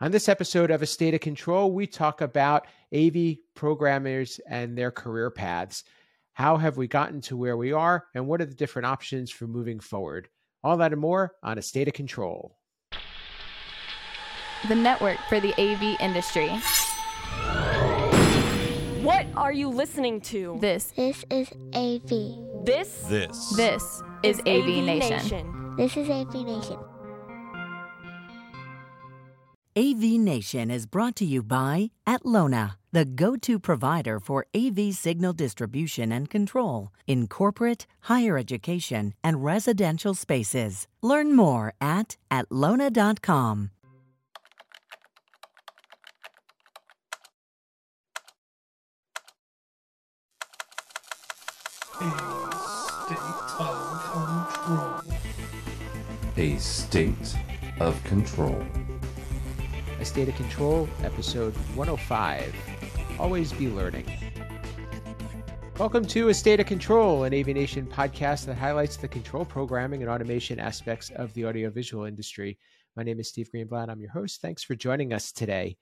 On this episode of A State of Control, we talk about AV programmers and their career paths. How have we gotten to where we are, and what are the different options for moving forward? All that and more on A State of Control. The network for the AV industry. What are you listening to? This This is AV. This This. this is AV, Nation. This is AV Nation. AV Nation is brought to you by Atlona, the go to provider for AV signal distribution and control in corporate, higher education, and residential spaces. Learn more at atlona.com. A state of control. A State of Control, episode 105. Always be learning. Welcome to A State of Control, an AV Nation podcast that highlights the control programming and automation aspects of the audiovisual industry. My name is Steve Greenblatt. I'm your host. Thanks for joining us today.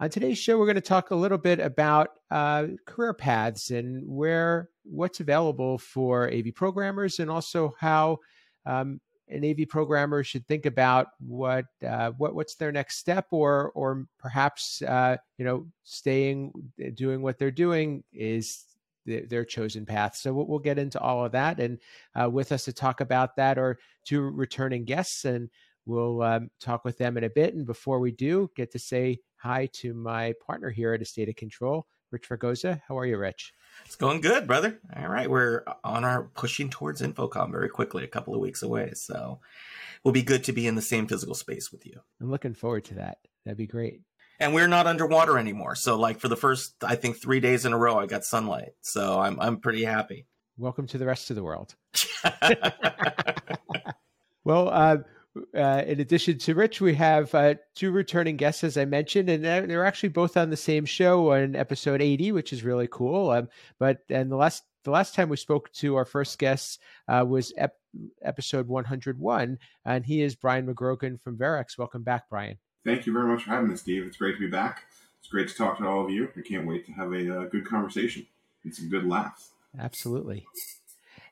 On today's show, we're going to talk a little bit about uh, career paths and where what's available for AV programmers, and also how um, an AV programmer should think about what uh, what what's their next step, or or perhaps uh, you know staying doing what they're doing is th- their chosen path. So we'll, we'll get into all of that, and uh, with us to talk about that are two returning guests, and we'll um, talk with them in a bit. And before we do, get to say hi to my partner here at A State of Control, Rich Fregosa. How are you, Rich? It's going good, brother. All right, we're on our pushing towards InfoComm very quickly, a couple of weeks away. So it will be good to be in the same physical space with you. I'm looking forward to that. That'd be great. And we're not underwater anymore. So like for the first I think 3 days in a row I got sunlight. So I'm I'm pretty happy. Welcome to the rest of the world. well, uh, uh, in addition to Rich, we have uh, two returning guests, as I mentioned, and they're, they're actually both on the same show on episode 80, which is really cool. Um, but and the last the last time we spoke to our first guest uh, was ep- episode 101, and he is Brian Magrogan from Verrex. Welcome back, Brian. Thank you very much for having us, Steve. It's great to be back. It's great to talk to all of you. I can't wait to have a uh, good conversation and some good laughs. Absolutely.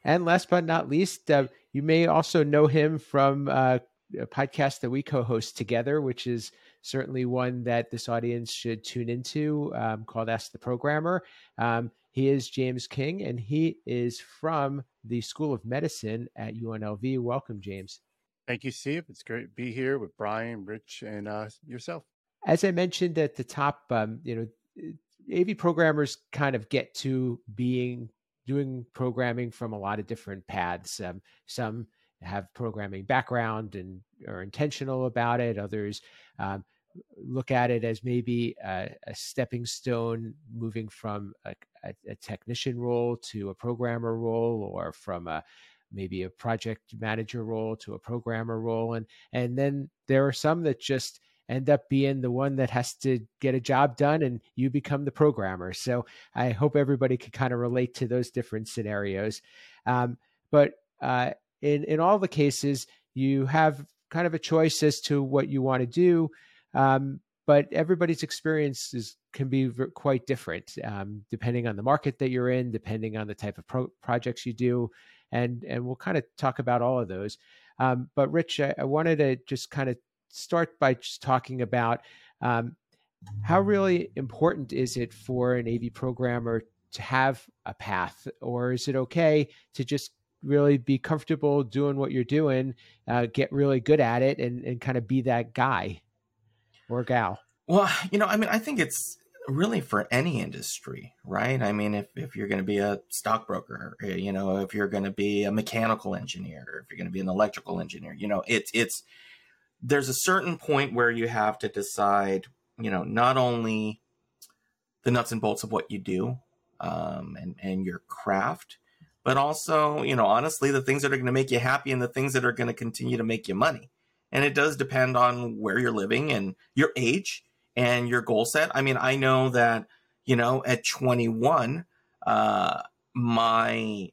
And last but not least, uh, you may also know him from uh, a podcast that we co-host together, which is certainly one that this audience should tune into, um, called "Ask the Programmer." Um, he is James King, and he is from the School of Medicine at UNLV. Welcome, James. Thank you, Steve. It's great to be here with Brian, Rich, and uh, yourself. As I mentioned at the top, um, you know, AV programmers kind of get to being doing programming from a lot of different paths. Um, some have programming background and are intentional about it. Others um, look at it as maybe a, a stepping stone, moving from a, a, a, technician role to a programmer role, or from a maybe a project manager role to a programmer role. And and then there are some that just end up being the one that has to get a job done and you become the programmer. So I hope everybody can kind of relate to those different scenarios. Um, but uh, in, in all the cases, you have kind of a choice as to what you want to do. Um, but everybody's experience is, can be quite different um, depending on the market that you're in, depending on the type of pro- projects you do. And, and we'll kind of talk about all of those. Um, but Rich, I, I wanted to just kind of start by just talking about um, how really important is it for an AV programmer to have a path, or is it okay to just really be comfortable doing what you're doing, uh, get really good at it, and, and kind of be that guy or gal? Well, you know, I mean, I think it's really for any industry, right? I mean, if, if you're going to be a stockbroker, you know, if you're going to be a mechanical engineer, or if you're going to be an electrical engineer, you know, it's, it's, there's a certain point where you have to decide, you know, not only the nuts and bolts of what you do um, and, and your craft, but also, you know, honestly, the things that are going to make you happy and the things that are going to continue to make you money. And it does depend on where you're living and your age and your goal set. I mean, I know that, you know, at 21, uh, my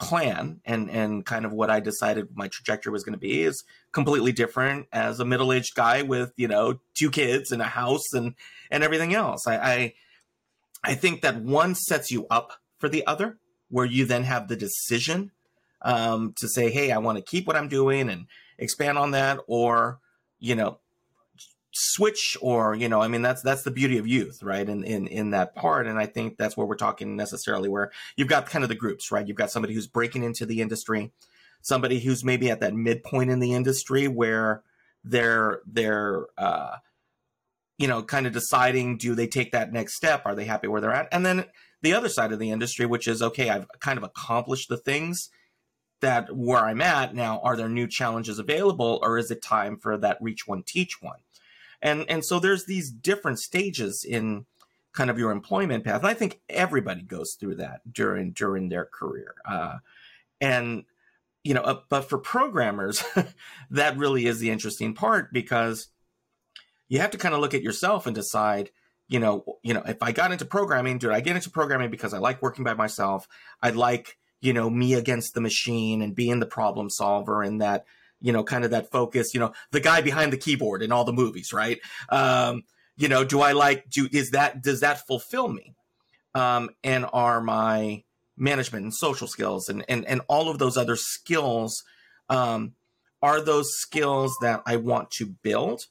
plan and and kind of what I decided my trajectory was going to be is completely different as a middle aged guy with you know two kids and a house and and everything else. I, I I think that one sets you up for the other, where you then have the decision um, to say, hey, I want to keep what I'm doing and expand on that, or you know switch or you know i mean that's that's the beauty of youth right in in in that part and i think that's where we're talking necessarily where you've got kind of the groups right? You've got somebody who's breaking into the industry somebody who's maybe at that midpoint in the industry where they're they're uh you know kind of deciding do they take that next step? Are they happy where they're at? And then the other side of the industry which is okay i've kind of accomplished the things that where i'm at now. Are there new challenges available or is it time for that reach one teach one? And and so there's these different stages in kind of your employment path. And i think everybody goes through that during during their career. Uh, and you know uh, but for programmers that really is the interesting part because you have to kind of look at yourself and decide you know you know if i got into programming did i get into programming because i like working by myself i like you know me against the machine and being the problem solver and that you know, kind of that focus, you know, the guy behind the keyboard in all the movies, right? Um, you know, do I like, do, is that, does that fulfill me? Um, and are my management and social skills and, and, and all of those other skills, um, are those skills that I want to build?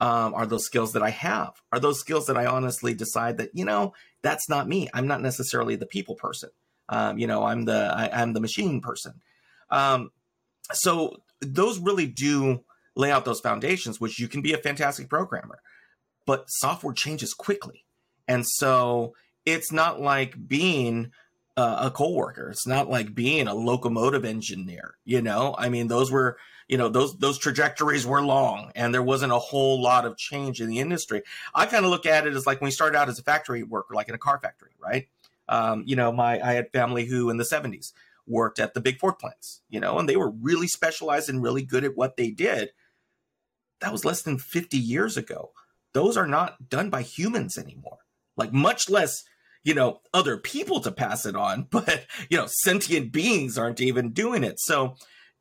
Um, are those skills that I have? Are those skills that I honestly decide that, you know, that's not me. I'm not necessarily the people person. Um, you know, I'm the, I, am the machine person. Um, so those really do lay out those foundations, which you can be a fantastic programmer, but software changes quickly. And so it's not like being uh, a co-worker. It's not like being a locomotive engineer, you know? I mean, those were, you know, those those trajectories were long and there wasn't a whole lot of change in the industry. I kind of look at it as like when we started out as a factory worker, like in a car factory, right? Um, you know, my I had family who in the 70s worked at the big Ford plants, you know, and they were really specialized and really good at what they did. That was less than 50 years ago. Those are not done by humans anymore. Like much less, you know, other people to pass it on, but you know, sentient beings aren't even doing it. So,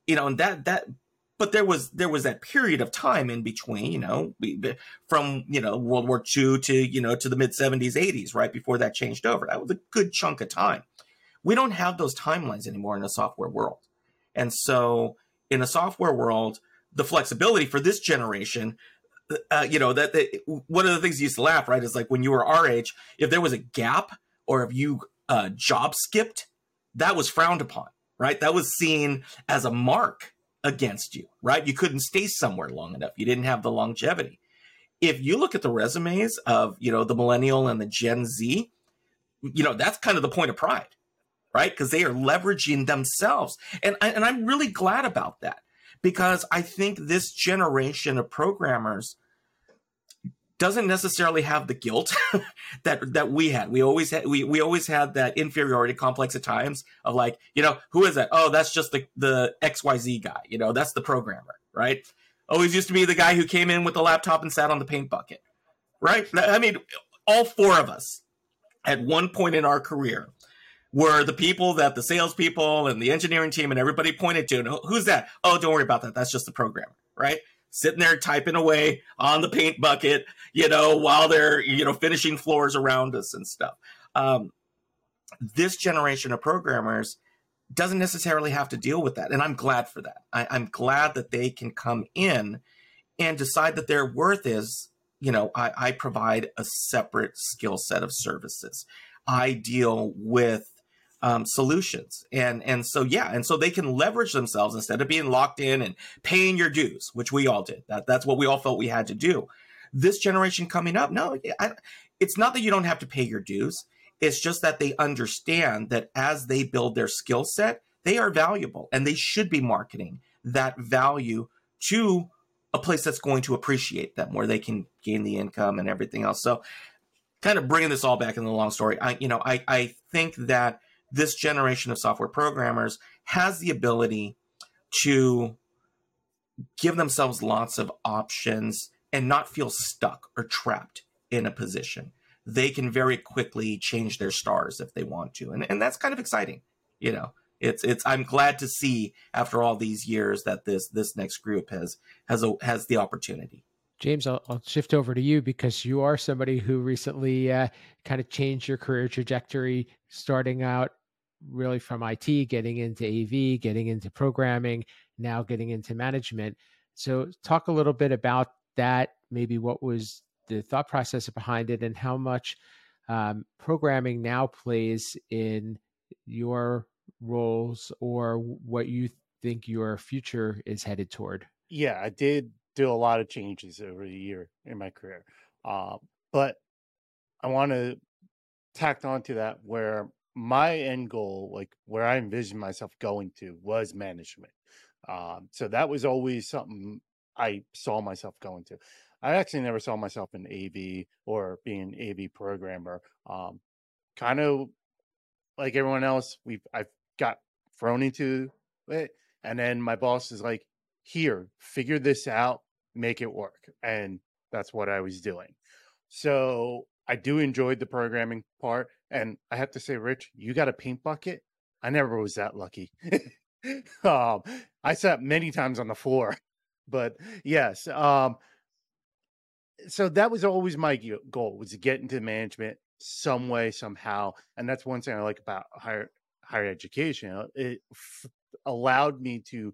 you know, and that that but there was there was that period of time in between, you know, from you know World War II to you know to the mid 70s, 80s, right before that changed over. That was a good chunk of time we don't have those timelines anymore in a software world. And so in a software world, the flexibility for this generation, uh, you know, that, that, one of the things you used to laugh, right, is like when you were our age, if there was a gap or if you uh, job skipped, that was frowned upon, right? That was seen as a mark against you, right? You couldn't stay somewhere long enough. You didn't have the longevity. If you look at the resumes of, you know, the millennial and the Gen Z, you know, that's kind of the point of pride right? Because they are leveraging themselves. And, and I'm really glad about that because I think this generation of programmers doesn't necessarily have the guilt that that we had. We always had we, we always had that inferiority complex at times of like, you know, who is that? Oh, that's just the the XYZ guy, you know, that's the programmer, right? Always used to be the guy who came in with the laptop and sat on the paint bucket. Right? I mean, all four of us at one point in our career were the people that the salespeople and the engineering team and everybody pointed to. And who's that? Oh, don't worry about that. That's just the programmer, right? Sitting there typing away on the paint bucket, you know, while they're, you know, finishing floors around us and stuff. Um, this generation of programmers doesn't necessarily have to deal with that. And I'm glad for that. I, I'm glad that they can come in and decide that their worth is, you know, I, I provide a separate skill set of services. I deal with um, solutions. And and so yeah, and so they can leverage themselves instead of being locked in and paying your dues, which we all did. That that's what we all felt we had to do. This generation coming up, no, I, it's not that you don't have to pay your dues. It's just that they understand that as they build their skill set, they are valuable and they should be marketing that value to a place that's going to appreciate them where they can gain the income and everything else. So kind of bringing this all back in the long story, I, you know, I, I think that this generation of software programmers has the ability to give themselves lots of options and not feel stuck or trapped in a position. They can very quickly change their stars if they want to. And, and that's kind of exciting, you know, it's it's I'm glad to see after all these years that this this next group has has a, has the opportunity. James, I'll, I'll, shift over to you because you are somebody who recently uh, kind of changed your career trajectory, starting out really from IT, getting into AV, getting into programming, now getting into management. So, talk a little bit about that. Maybe what was the thought process behind it, and how much um, programming now plays in your roles or what you think your future is headed toward? Yeah, I did do a lot of changes over the year in my career. Uh, but I want to tack on to that where my end goal, like where I envisioned myself going to, was management. Um, so that was always something I saw myself going to. I actually never saw myself in AV or being an AV programmer. Um, kind of like everyone else, we've I've got thrown into it, and then my boss is like, "Here, figure this out, make it work," and that's what I was doing. So I do enjoy the programming part, and I have to say, Rich, you got a paint bucket. I never was that lucky. um, I sat many times on the floor, but yes. Um, so that was always my goal was to get into management some way somehow and that's one thing i like about higher higher education it f- allowed me to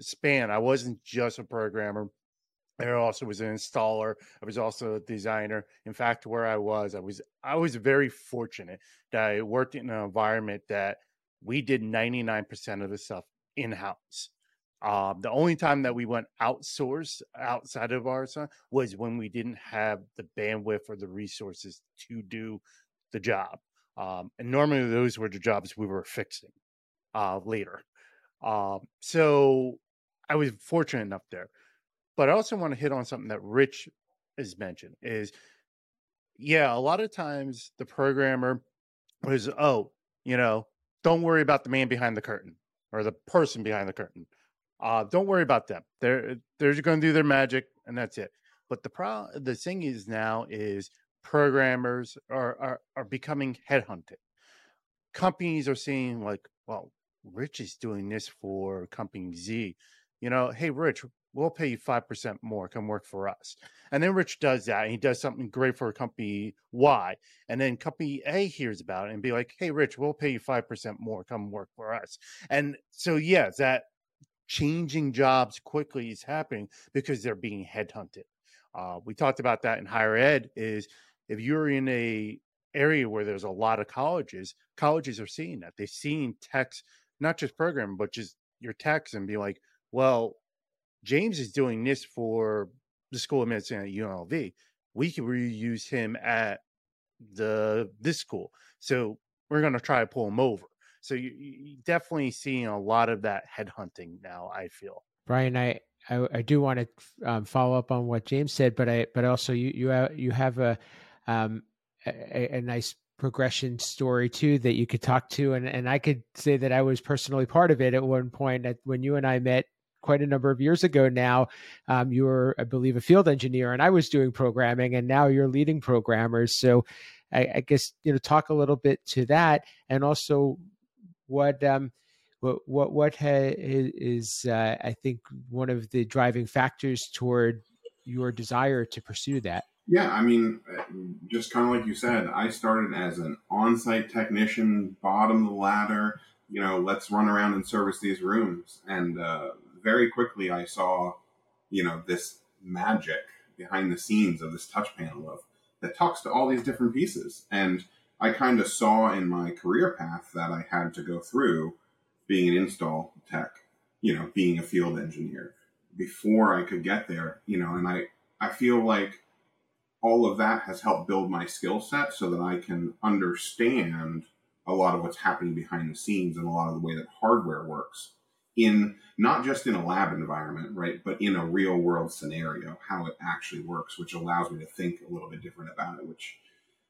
span i wasn't just a programmer I also was an installer. I was also a designer. In fact, where I was, I was I was very fortunate that I worked in an environment that we did 99% of the stuff in house. Um, the only time that we went outsourced outside of ours was when we didn't have the bandwidth or the resources to do the job. Um, and normally those were the jobs we were fixing uh, later. Um, so I was fortunate enough there. But I also want to hit on something that Rich has mentioned is, yeah, a lot of times the programmer was, oh, you know, don't worry about the man behind the curtain or the person behind the curtain. Uh, don't worry about them. They're they're going to do their magic, and that's it. But the pro the thing is now is programmers are are, are becoming headhunted. Companies are seeing like, well, Rich is doing this for company Z. You know, hey, Rich, we'll pay you 5% more. Come work for us. And then Rich does that and he does something great for company Y. And then company A hears about it and be like, hey, Rich, we'll pay you 5% more. Come work for us. And so, yeah, that changing jobs quickly is happening because they're being headhunted. Uh, we talked about that in higher ed is if you're in a area where there's a lot of colleges, colleges are seeing that. They're seeing techs, not just program, but just your techs and be like, well, James is doing this for the School of Medicine at UNLV. We can reuse him at the this school. So we're going to try to pull him over. So you, you definitely seeing a lot of that headhunting now. I feel Brian, I I, I do want to um, follow up on what James said, but I but also you you have, you have a, um, a, a nice progression story too that you could talk to, and and I could say that I was personally part of it at one point. At when you and I met quite a number of years ago now. Um, you were, I believe, a field engineer, and I was doing programming, and now you're leading programmers. So, I, I guess you know, talk a little bit to that, and also what um, what what what ha- is uh, I think one of the driving factors toward your desire to pursue that. Yeah, I mean, uh, just kind of like you said, I started as an on-site technician, bottom of the ladder. You know, let's run around and service these rooms, and uh, very quickly I saw, you know, this magic behind the scenes of this touch panel of that talks to all these different pieces. And I kind of saw in my career path that I had to go through being an install tech, you know, being a field engineer before I could get there, you know, and I, I feel like all of that has helped build my skill set so that I can understand a lot of what's happening behind the scenes and a lot of the way that hardware works in not just in a lab environment, right, but in a real world scenario, how it actually works, which allows me to think a little bit different about it, which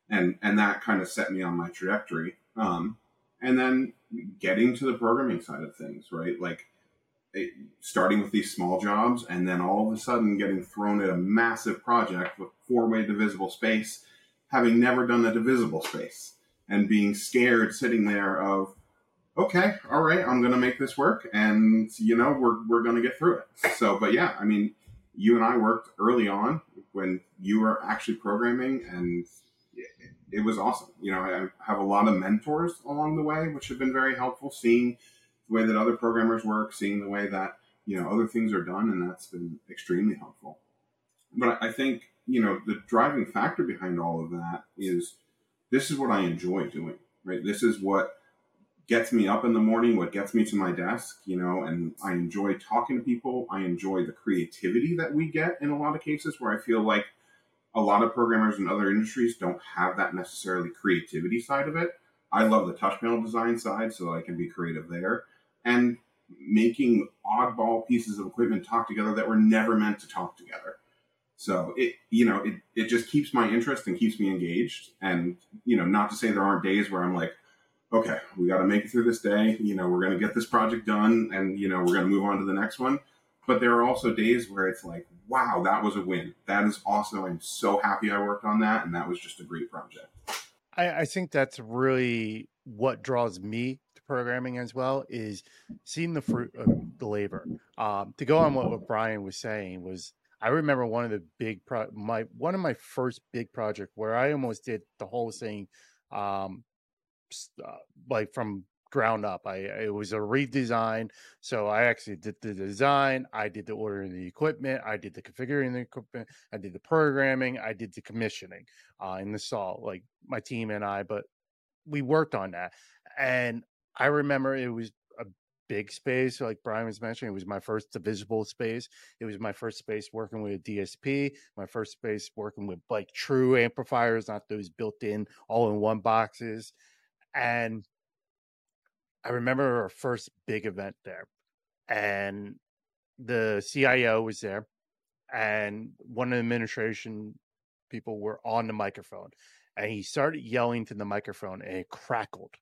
and and that kind of set me on my trajectory. Um, and then getting to the programming side of things, right, like it, starting with these small jobs, and then all of a sudden getting thrown at a massive project with four way divisible space, having never done a divisible space, and being scared sitting there of okay, all right, I'm going to make this work, and you know, we're we're going to get through it. So, but yeah, I mean, you and I worked early on when you were actually programming, and it, it was awesome. You know, I have a lot of mentors along the way, which have been very helpful. Seeing the way that other programmers work, seeing the way that you know other things are done, and that's been extremely helpful. But I think you know the driving factor behind all of that is this is what I enjoy doing. Right, this is what gets me up in the morning, what gets me to my desk, you know, and I enjoy talking to people. I enjoy the creativity that we get in a lot of cases where I feel like a lot of programmers in other industries don't have that necessarily creativity side of it. I love the touch panel design side so I can be creative there. And making oddball pieces of equipment talk together that were never meant to talk together. So it, you know, it, it just keeps my interest and keeps me engaged. And, you know, not to say there aren't days where I'm like, okay, we got to make it through this day. You know, we're going to get this project done and, you know, we're going to move on to the next one. But there are also days where it's like, wow, that was a win. That is awesome. I'm so happy I worked on that. And that was just a great project. I, I think that's really what draws me to programming as well is seeing the fruit of the labor. Um, to go on what, what Brian was saying was I remember one of the big pro my one of my first big project where I almost did the whole thing um, uh, like from ground up. I it was a redesign, so I actually did the design. I did the ordering the equipment. I did the configuring the equipment. I did the programming. I did the commissioning uh, in the saw, like my team and I. But we worked on that, and I remember it was a big space, like Brian was mentioning. It was my first divisible space. It was my first space working with a DSP. My first space working with like true amplifiers, not those built-in all-in-one boxes and I remember our first big event there, and the CIO was there, and one of the administration people were on the microphone, and he started yelling to the microphone, and it crackled.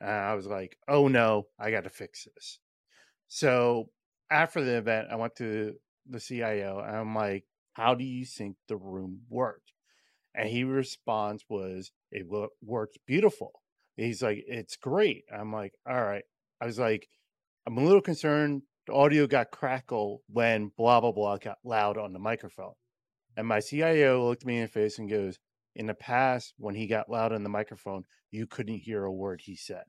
And I was like, "Oh no, I got to fix this." So after the event, I went to the CIO, and I'm like, "How do you think the room worked?" And he response was, "It worked beautiful." He's like, it's great. I'm like, all right. I was like, I'm a little concerned. The audio got crackle when blah, blah, blah got loud on the microphone. And my CIO looked me in the face and goes, in the past, when he got loud on the microphone, you couldn't hear a word he said.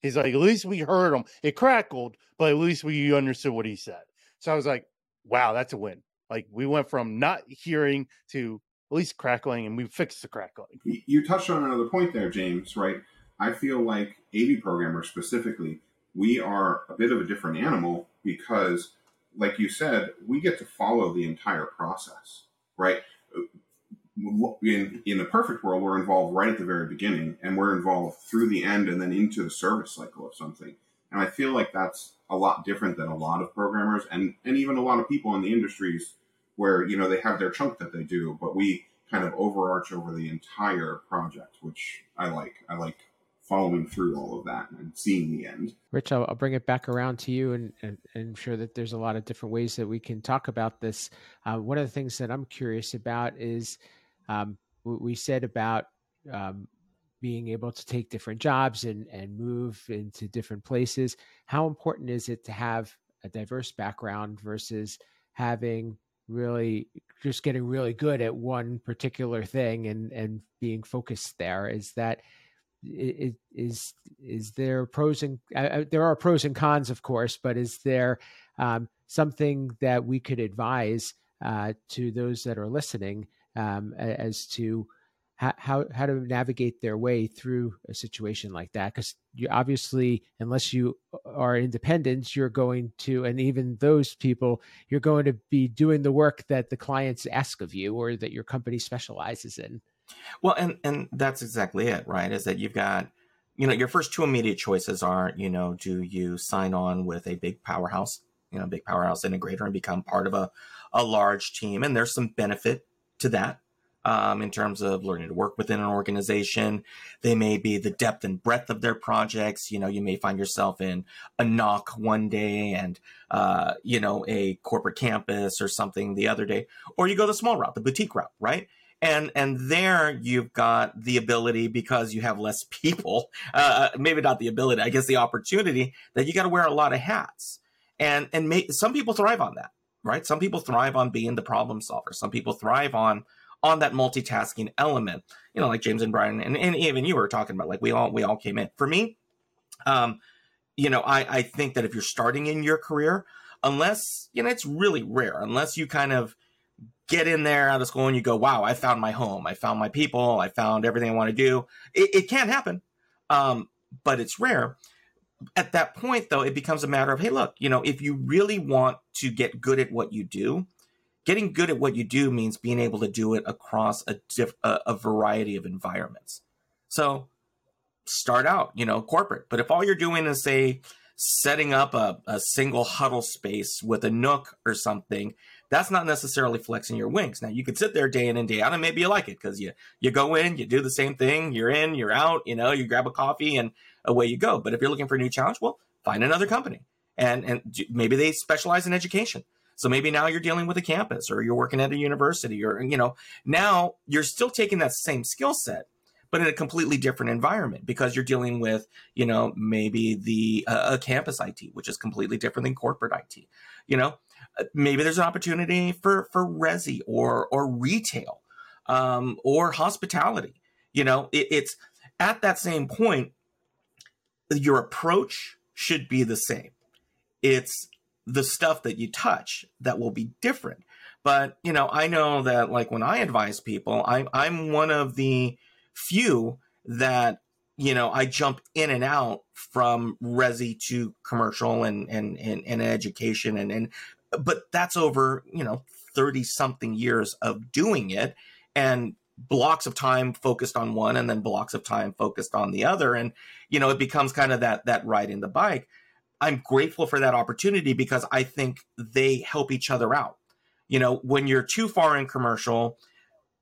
He's like, at least we heard him. It crackled, but at least we understood what he said. So I was like, wow, that's a win. Like we went from not hearing to at least crackling and we fixed the crackling. You touched on another point there, James, right? I feel like AV programmers specifically, we are a bit of a different animal because, like you said, we get to follow the entire process, right? In in a perfect world, we're involved right at the very beginning, and we're involved through the end, and then into the service cycle of something. And I feel like that's a lot different than a lot of programmers, and and even a lot of people in the industries where you know they have their chunk that they do, but we kind of overarch over the entire project, which I like. I like following through all of that and seeing the end. Rich, I'll, I'll bring it back around to you, and, and, and, I'm sure that there's a lot of different ways that we can talk about this. Uh, one of the things that I'm curious about is um, we said about um, being able to take different jobs and, and move into different places. How important is it to have a diverse background versus having really just getting really good at one particular thing and and being focused there is that is is there pros and uh, there are pros and cons, of course, but is there um, something that we could advise uh, to those that are listening um, as to how, how how to navigate their way through a situation like that? Because you obviously, unless you are independent, you're going to, and even those people, you're going to be doing the work that the clients ask of you or that your company specializes in. Well, and and that's exactly it, right? Is that you've got, you know, your first two immediate choices are, you know, do you sign on with a big powerhouse, you know, big powerhouse integrator and become part of a a large team, and there's some benefit to that. Um, in terms of learning to work within an organization. They may be the depth and breadth of their projects. You know, you may find yourself in a NOC one day and, uh, you know, a corporate campus or something the other day, or you go the small route, the boutique route, right? And and there you've got the ability because you have less people uh, uh maybe not the ability i guess the opportunity that you got to wear a lot of hats. And and some people thrive on that right? Some people thrive on being the problem solver. Some people thrive on on that multitasking element. You know like james and brian and, and even you were talking about like we all we all came in. For me um you know i i think that if you're starting in your career unless you know it's really rare unless you kind of get in there out of school and you go, wow, I found my home. I found my people. I found everything I want to do. It, it can happen, um, but it's rare. At that point, though, it becomes a matter of, hey, look, you know, if you really want to get good at what you do, getting good at what you do means being able to do it across a, diff- a, a variety of environments. So start out, you know, corporate. But if all you're doing is, say, setting up a, a single huddle space with a nook or something, that's not necessarily flexing your wings. Now you could sit there day in and day out, and maybe you like it because you you go in, you do the same thing, you're in, you're out, you know, you grab a coffee and away you go. But if you're looking for a new challenge, well, find another company, and and maybe they specialize in education. So maybe now you're dealing with a campus, or you're working at a university, or you know, now you're still taking that same skill set, but in a completely different environment because you're dealing with, you know, maybe the uh, a campus IT, which is completely different than corporate IT. You know, maybe there's an opportunity for for resi or or retail um, or hospitality. You know, it, it's at that same point. Your approach should be the same. It's the stuff that you touch that will be different. But you know, I know that like when I advise people, I'm I'm one of the few that you know I jump in and out from resi to commercial and and and, and education and and but that's over, you know, 30 something years of doing it and blocks of time focused on one and then blocks of time focused on the other and you know it becomes kind of that that riding the bike. I'm grateful for that opportunity because i think they help each other out. You know when you're too far in commercial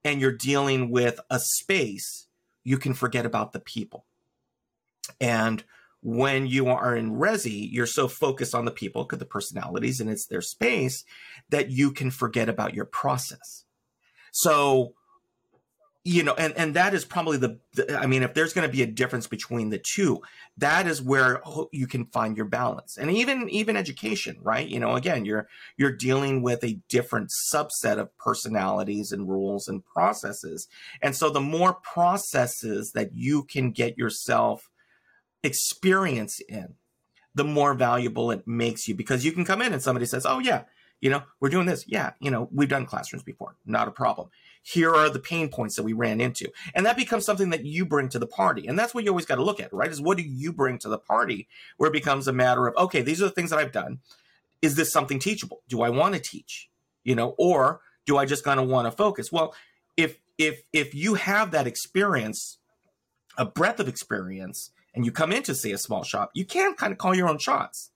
and you're dealing with a space you can forget about the people. And when you are in resi you're so focused on the people because the personalities and it's their space that you can forget about your process. So you know and and that is probably the, the i mean if there's going to be a difference between the two that is where you can find your balance. And even even education right? You know again you're you're dealing with a different subset of personalities and rules and processes. And so the more processes that you can get yourself experience in, the more valuable it makes you because you can come in and somebody says, Oh, yeah, you know, we're doing this. Yeah, you know, we've done classrooms before, not a problem. Here are the pain points that we ran into. And that becomes something that you bring to the party. And that's what you always got to look at, right? Is what do you bring to the party where it becomes a matter of, okay, these are the things that I've done. Is this something teachable? Do I want to teach? You know, or do I just kind of want to focus? Well, if if if you have that experience, a breadth of experience, and you come into, say, a small shop, you can kind of call your own shots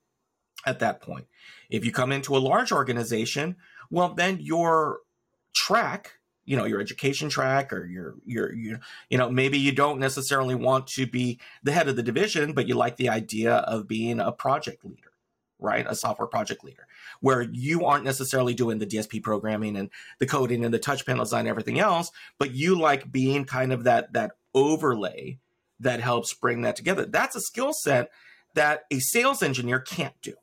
at that point. If you come into a large organization, well, then your track, you know, your education track or your, your, your, you know, maybe you don't necessarily want to be the head of the division, but you like the idea of being a project leader right? A software project leader, where you aren't necessarily doing the DSP programming and the coding and the touch panel design and everything else, but you like being kind of that that overlay that helps bring that together. That's a skill set that a sales engineer can't do,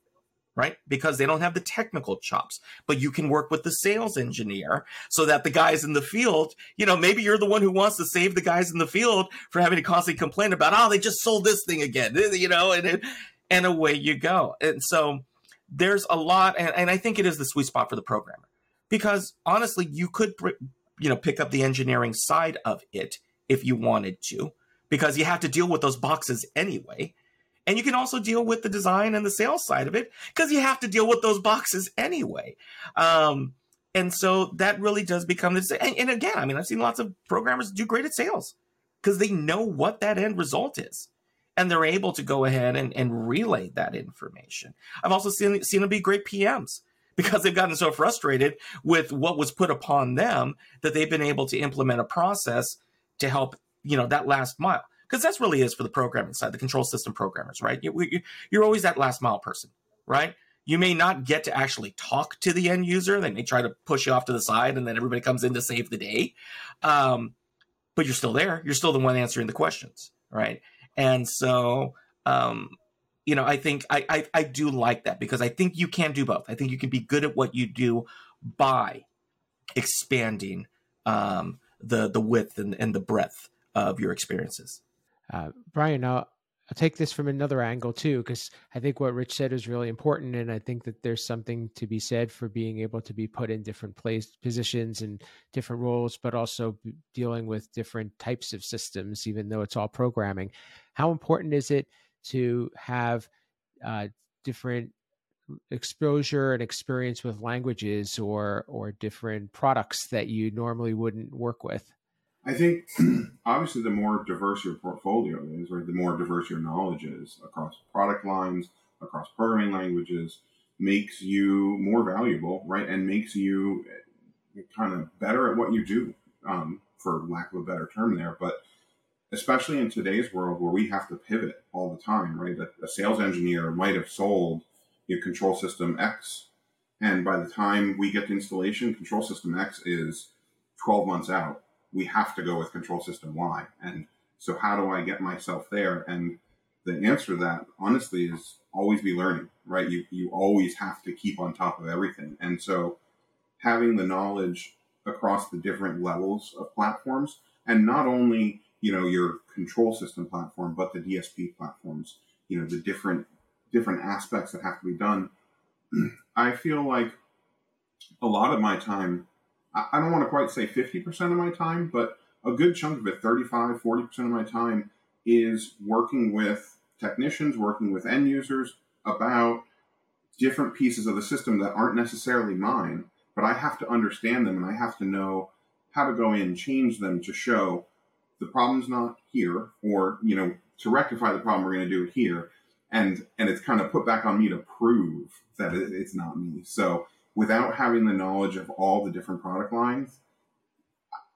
right? Because they don't have the technical chops. But you can work with the sales engineer so that the guys in the field, you know, maybe you're the one who wants to save the guys in the field for having to constantly complain about, oh, they just sold this thing again, you know, and and away you go. And so there's a lot, and, and I think it is the sweet spot for the programmer because honestly, you could, you know, pick up the engineering side of it if you wanted to because you have to deal with those boxes anyway. And you can also deal with the design and the sales side of it because you have to deal with those boxes anyway. Um, and so that really does become this. And, and again, I mean, I've seen lots of programmers do great at sales because they know what that end result is. And they're able to go ahead and, and relay that information. I've also seen, seen them be great PMs because they've gotten so frustrated with what was put upon them that they've been able to implement a process to help you know that last mile because that's really is for the programming side the control system programmers right you, you're always that last mile person right You may not get to actually talk to the end user. They may try to push you off to the side, and then everybody comes in to save the day. Um, but you're still there. You're still the one answering the questions, right? And so, um, you know, I think I, I I do like that because I think you can do both. I think you can be good at what you do by expanding um, the the width and, and the breadth of your experiences. Uh, Brian, now I'll take this from another angle too, because I think what Rich said is really important, and I think that there's something to be said for being able to be put in different place positions and different roles, but also dealing with different types of systems, even though it's all programming. How important is it to have uh, different exposure and experience with languages or or different products that you normally wouldn't work with? I think obviously the more diverse your portfolio is, or the more diverse your knowledge is across product lines, across programming languages, makes you more valuable, right? And makes you eh, kind of better at what you do, um, for lack of a better term there. But especially in today's world where we have to pivot all the time, right? A, a sales engineer might have sold your control system X. And by the time we get to installation, control system X is 12 months out. We have to go with control system Y. And so, how do I get myself there? And the answer to that, honestly, is always be learning, right? You, you always have to keep on top of everything. And so, having the knowledge across the different levels of platforms, and not only you know your control system platform, but the DSP platforms, you know the different different aspects that have to be done. I feel like a lot of my time, I don't want to quite say 50% of my time, but a good chunk of it, 35, 40% of my time, is working with technicians, working with end users about different pieces of the system that aren't necessarily mine, but I have to understand them and I have to know how to go in and change them to show the problem's not here, or, you know, to rectify the problem, we're going to do it here and and it's kind of put back on me to prove that it's not me. So without having the knowledge of all the different product lines,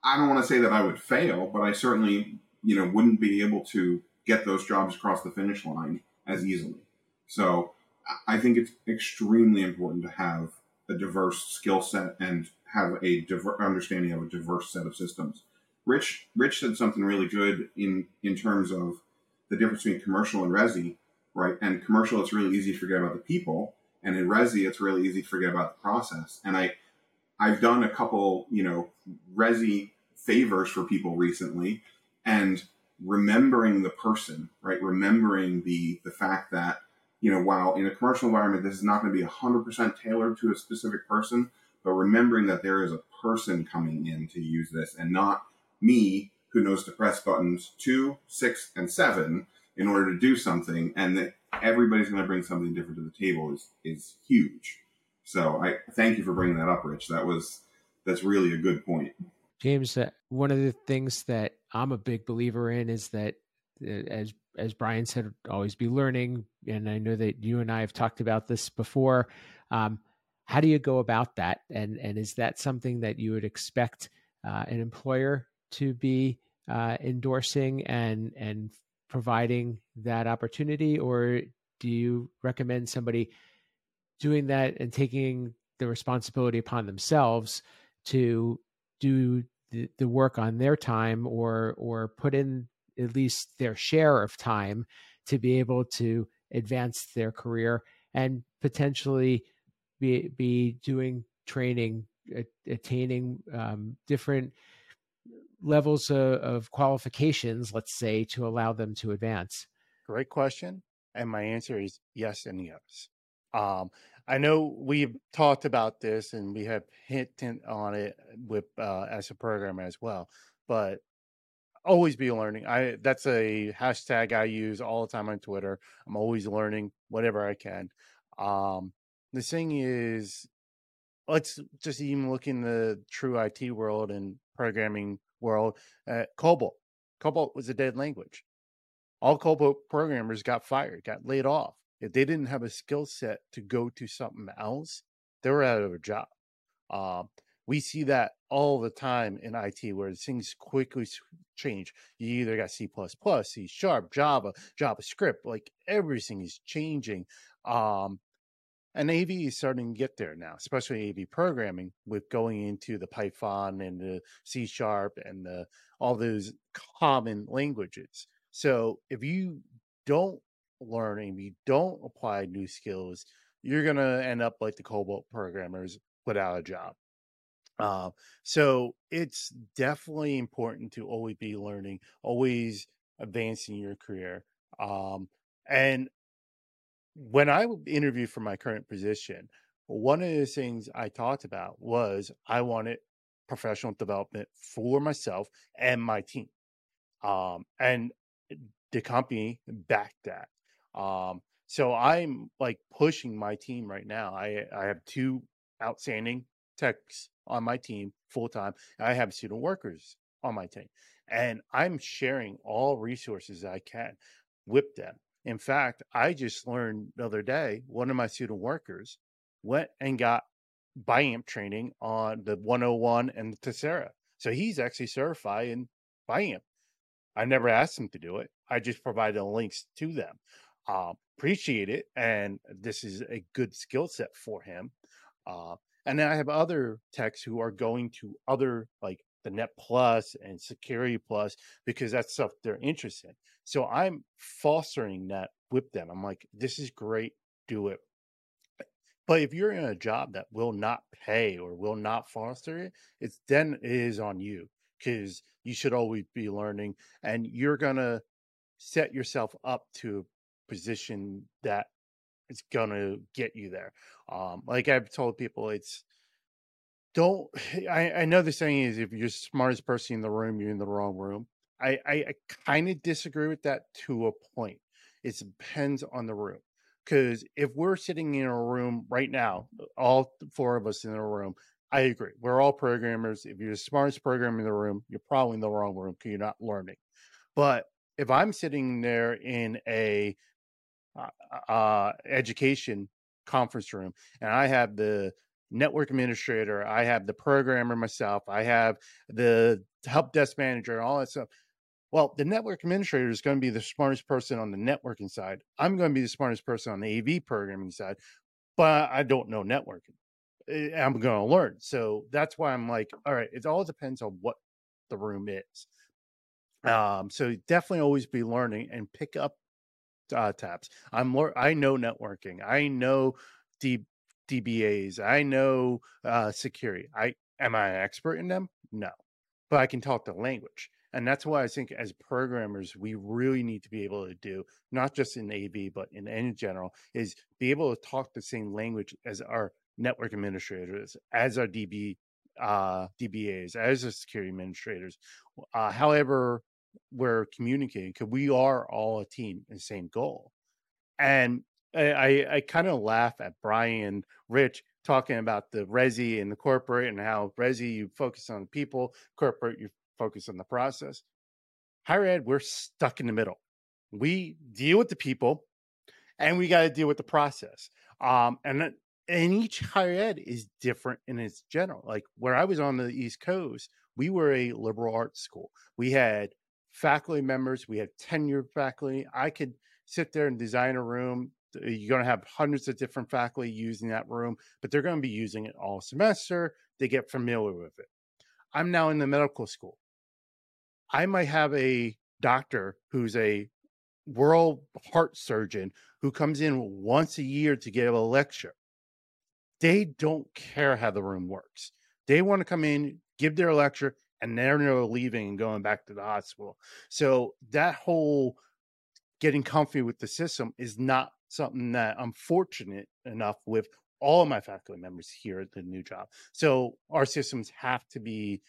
I don't want to say that I would fail, but I certainly you know wouldn't be able to get those jobs across the finish line as easily. So I think it's extremely important to have a diverse skill set and have a diver- understanding of a diverse set of systems. Rich Rich said something really good in in terms of the difference between commercial and resi right? And commercial, it's really easy to forget about the people, and in Resi, it's really easy to forget about the process. And I, I've done a couple, you know, Resi favors for people recently, and remembering the person, right? Remembering the the fact that you know, while in a commercial environment, this is not going to be 100% tailored to a specific person, but remembering that there is a person coming in to use this and not me who knows to press buttons two, six, and seven in order to do something, and that everybody's going to bring something different to the table is is huge. So I thank you for bringing that up, Rich. That was that's really a good point. James, uh, one of the things that I'm a big believer in is that, uh, as as Brian said, always be learning. And I know that you and I have talked about this before. Um, how do you go about that? And and is that something that you would expect uh, an employer to be uh, endorsing and and providing that opportunity, or do you recommend somebody doing that and taking the responsibility upon themselves to do the, the work on their time, or or put in at least their share of time to be able to advance their career and potentially be be doing training, attaining um, different levels of, of qualifications, let's say, to allow them to advance? Great question. And my answer is yes and yes. Um, I know we've talked about this and we have hinted on it with uh, as a program as well, but always be learning. I that's a hashtag I use all the time on Twitter. I'm always learning whatever I can. Um, the thing is, let's just even look in the true IT world and programming world, uh, COBOL. COBOL was a dead language. All COBOL programmers got fired, got laid off. If they didn't have a skill set to go to something else, they were out of a job. Uh, we see that all the time in IT where things quickly change. You either got C, C sharp, Java, JavaScript, like everything is changing. Um, and AV is starting to get there now, especially AV programming with going into the Python and the C sharp and the all those common languages. So if you don't learn and you don't apply new skills, you're gonna end up like the COBOL programmers without a job. Uh, so it's definitely important to always be learning, always advancing your career. Um, and when I interviewed for my current position, one of the things I talked about was I wanted professional development for myself and my team. Um, and the company backed that. Um, so I'm like pushing my team right now. I I have two outstanding techs on my team full time. I have student workers on my team, and I'm sharing all resources I can with them. In fact, I just learned the other day one of my student workers went and got BIAMP training on the 101 and the Tesira. So he's actually certified in BIAMP. I never asked him to do it. I just provided the links to them. Uh, appreciate it. And this is a good skill set for him. Uh, and then I have other techs who are going to other like the Net Plus and Security Plus because that's stuff they're interested in. So I'm fostering that with them. I'm like, this is great, do it. But if you're in a job that will not pay or will not foster it, it's then it is on you because you should always be learning and you're gonna set yourself up to a position that is gonna get you there. Um, like I've told people, it's don't I, I know the saying is if you're the smartest person in the room, you're in the wrong room. I, I, I kind of disagree with that to a point. It depends on the room. Because if we're sitting in a room right now, all four of us in a room, I agree. We're all programmers. If you're the smartest programmer in the room, you're probably in the wrong room because you're not learning. But if I'm sitting there in a uh, uh, education conference room and I have the network administrator, I have the programmer myself, I have the help desk manager, and all that stuff. Well, the network administrator is going to be the smartest person on the networking side. I'm going to be the smartest person on the AV programming side, but I don't know networking. Eh, I'm going to learn. So that's why I'm like, all right, it all depends on what the room is. Um, so definitely always be learning and pick up uh, tabs. I'm more, I know networking. I know D, DBAs. I know uh, security. I am I an expert in them? No, but I can talk the language. And that's why I think as programmers, we really need to be able to do, not just in AV, but in any general, is be able to talk the same language as our network administrators, as our DB uh, DBAs, as our security administrators. Uh, however, we're communicating, because we are all a team, the same goal. And I, I kind of laugh at Brian Rich talking about the resi and the corporate and how resi you focus on people, corporate you focus on the process. Higher ed, we're stuck in the middle. We deal with the people and we got to deal with the process. Um, and and each higher ed is different in its general. Like where I was on the East Coast, we were a liberal arts school. We had faculty members, we had tenured faculty. I could sit there and design a room Uh, you're going to have hundreds of different faculty using that room, but they're going to be using it all semester. They get familiar with it. I'm now in the medical school. I might have a doctor who's a world heart surgeon who comes in once a year to give a lecture. They don't care how the room works. They want to come in, give their lecture, and they're leaving and going back to the hospital. So that whole getting comfy with the system is not something that I'm fortunate enough with all of my faculty members here at the new job. So our systems have to be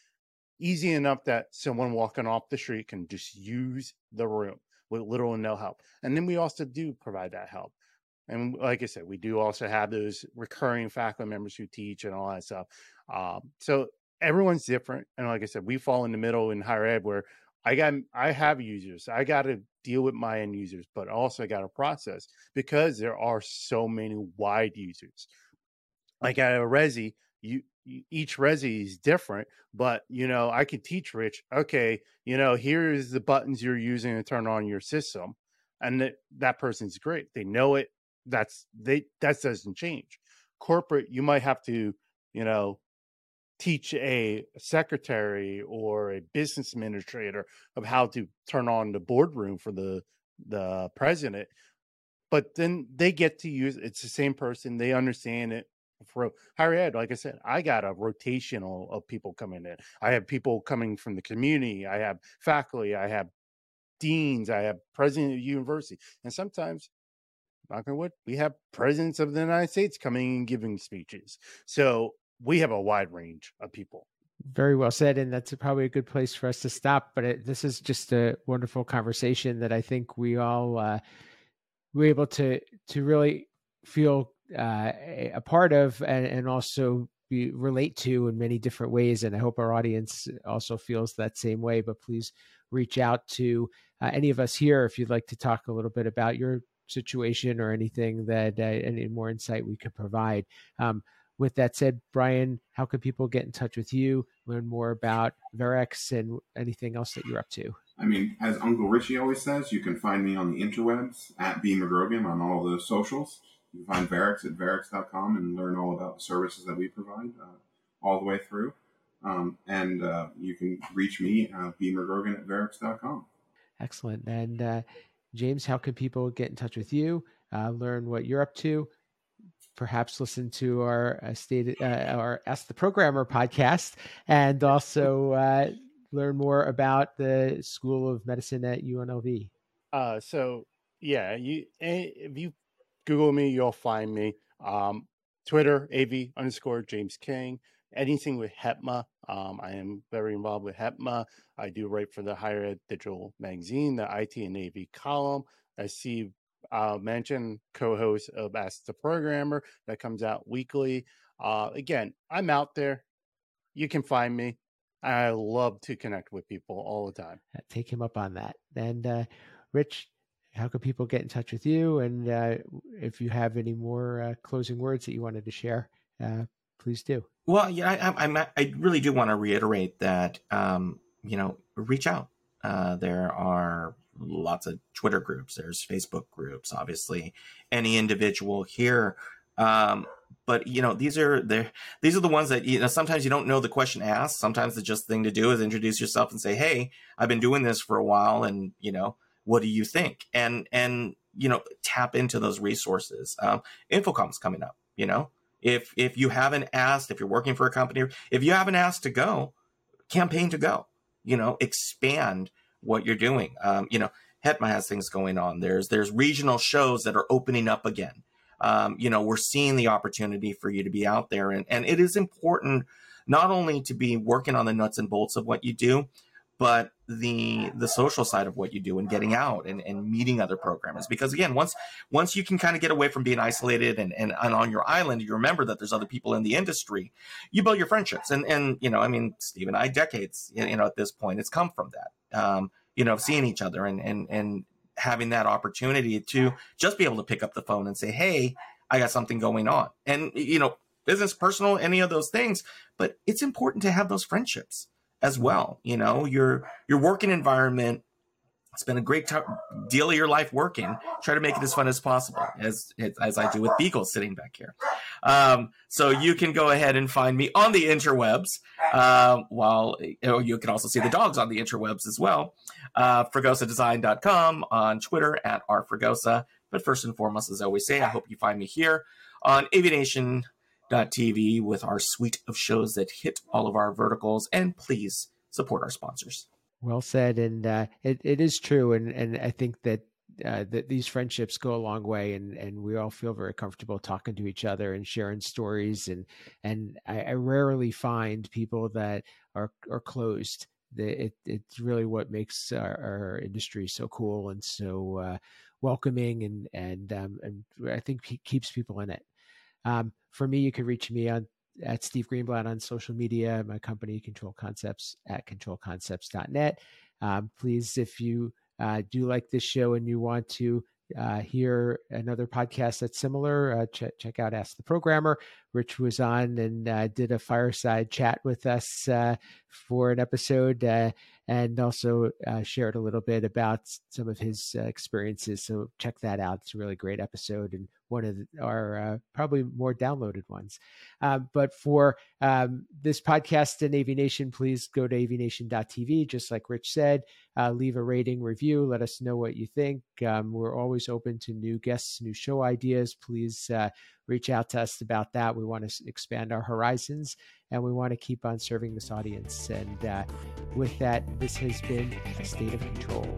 easy enough that someone walking off the street can just use the room with little and no help. And then we also do provide that help. And like I said, we do also have those recurring faculty members who teach and all that stuff. Um, so everyone's different. And like I said, we fall in the middle in higher ed where I got I have users. I got to deal with my end users, but also I got to process because there are so many wide users. Like at a Resi, you each Resi is different, but you know I can teach Rich. Okay, you know here's the buttons you're using to turn on your system, and that that person's great. They know it. That's they that doesn't change. corporate, you might have to, you know, teach a secretary or a business administrator of how to turn on the boardroom for the the president but then they get to use it's the same person they understand it for higher ed like i said i got a rotational of people coming in. I have people coming from the community i have faculty i have deans i have president of the university and sometimes knock on wood we have presidents of the united states coming and giving speeches. So we have a wide range of people. Very well said, and that's probably a good place for us to stop. But it, this is just a wonderful conversation that I think we all uh, were able to to really feel uh, a part of, and, and also be, relate to in many different ways. And I hope our audience also feels that same way. But please reach out to uh, any of us here if you'd like to talk a little bit about your situation or anything that uh, any more insight we could provide. Um, with that said, Brian, how can people get in touch with you, learn more about Verrex and anything else that you're up to? I mean, as Uncle Richie always says, you can find me on the interwebs at B. Magrogan on all the socials. You can find Verrex at Verrex.com and learn all about the services that we provide uh, all the way through. Um, and uh, you can reach me, uh, B. Magrogan at Verrex.com. Excellent. And uh, James, how can people get in touch with you, uh, learn what you're up to, perhaps listen to our uh, state uh, our Ask the Programmer podcast and also uh, learn more about the School of Medicine at UNLV. Uh, so yeah, you if you Google me, you'll find me. Um, Twitter, AV underscore James King. Anything with HETMA. Um, I am very involved with HETMA. I do write for the Higher Ed Digital Magazine, the IT and AV column. I see uh, mention co-host of Ask the Programmer that comes out weekly. Uh, again, I'm out there. You can find me. I love to connect with people all the time. Uh, take him up on that. And uh, Rich, how can people get in touch with you? And uh, if you have any more uh, closing words that you wanted to share, uh, please do. Well, yeah, I, I'm, I really do want to reiterate that, um, you know, reach out. Uh, there are lots of Twitter groups. There's Facebook groups, obviously. Any individual here, um, but you know these are the these are the ones that you know sometimes you don't know the question asked. Sometimes the just thing to do is introduce yourself and say, "Hey, I've been doing this for a while, and you know, what do you think?" And and you know, tap into those resources. Um, InfoComm's coming up. You know, if if you haven't asked, if you're working for a company, if you haven't asked to go, campaign to go. You know, expand what you're doing. Um, you know, HETMA has things going on. There's there's regional shows that are opening up again. Um, you know, we're seeing the opportunity for you to be out there, and and it is important not only to be working on the nuts and bolts of what you do, but the the social side of what you do and getting out and, and meeting other programmers because again once once you can kind of get away from being isolated and, and, and on your island you remember that there's other people in the industry you build your friendships and and you know i mean steve and i decades you know at this point it's come from that um, you know seeing each other and and and having that opportunity to just be able to pick up the phone and say hey i got something going on and you know business personal any of those things but it's important to have those friendships as well. You know, your your working environment. Spend a great t- deal of your life working. Try to make it as fun as possible, as as I do with Beagle sitting back here. Um, so you can go ahead and find me on the interwebs. Uh, while you, know, you can also see the dogs on the interwebs as well. Uh, FregosaDesign.com on Twitter at rfregosa. But first and foremost, as I always say, I hope you find me here on AV Nation TV with our suite of shows that hit all of our verticals. And please support our sponsors. Well said, and uh, it it is true, and and I think that. Uh, that these friendships go a long way, and, and we all feel very comfortable talking to each other and sharing stories. and And I, I rarely find people that are are closed. It, it's really what makes our, our, industry so cool and so uh, welcoming, and and um, and I think keeps people in it. Um, for me, you can reach me on at Steve Greenblatt on social media, my company Control Concepts at controlconcepts.net. Um, please, if you uh, do like this show and you want to uh, hear another podcast that's similar, uh, ch- check out Ask the Programmer. Rich was on and uh, did a fireside chat with us uh, for an episode uh, and also uh, shared a little bit about some of his experiences. So check that out. It's a really great episode and one of our uh, probably more downloaded ones. Uh, but for um, this podcast in AV please go to avnation.tv, just like Rich said. Uh, leave a rating, review, let us know what you think. Um, we're always open to new guests, new show ideas. Please uh, reach out to us about that. We want to expand our horizons and we want to keep on serving this audience. And uh, with that, this has been a state of control.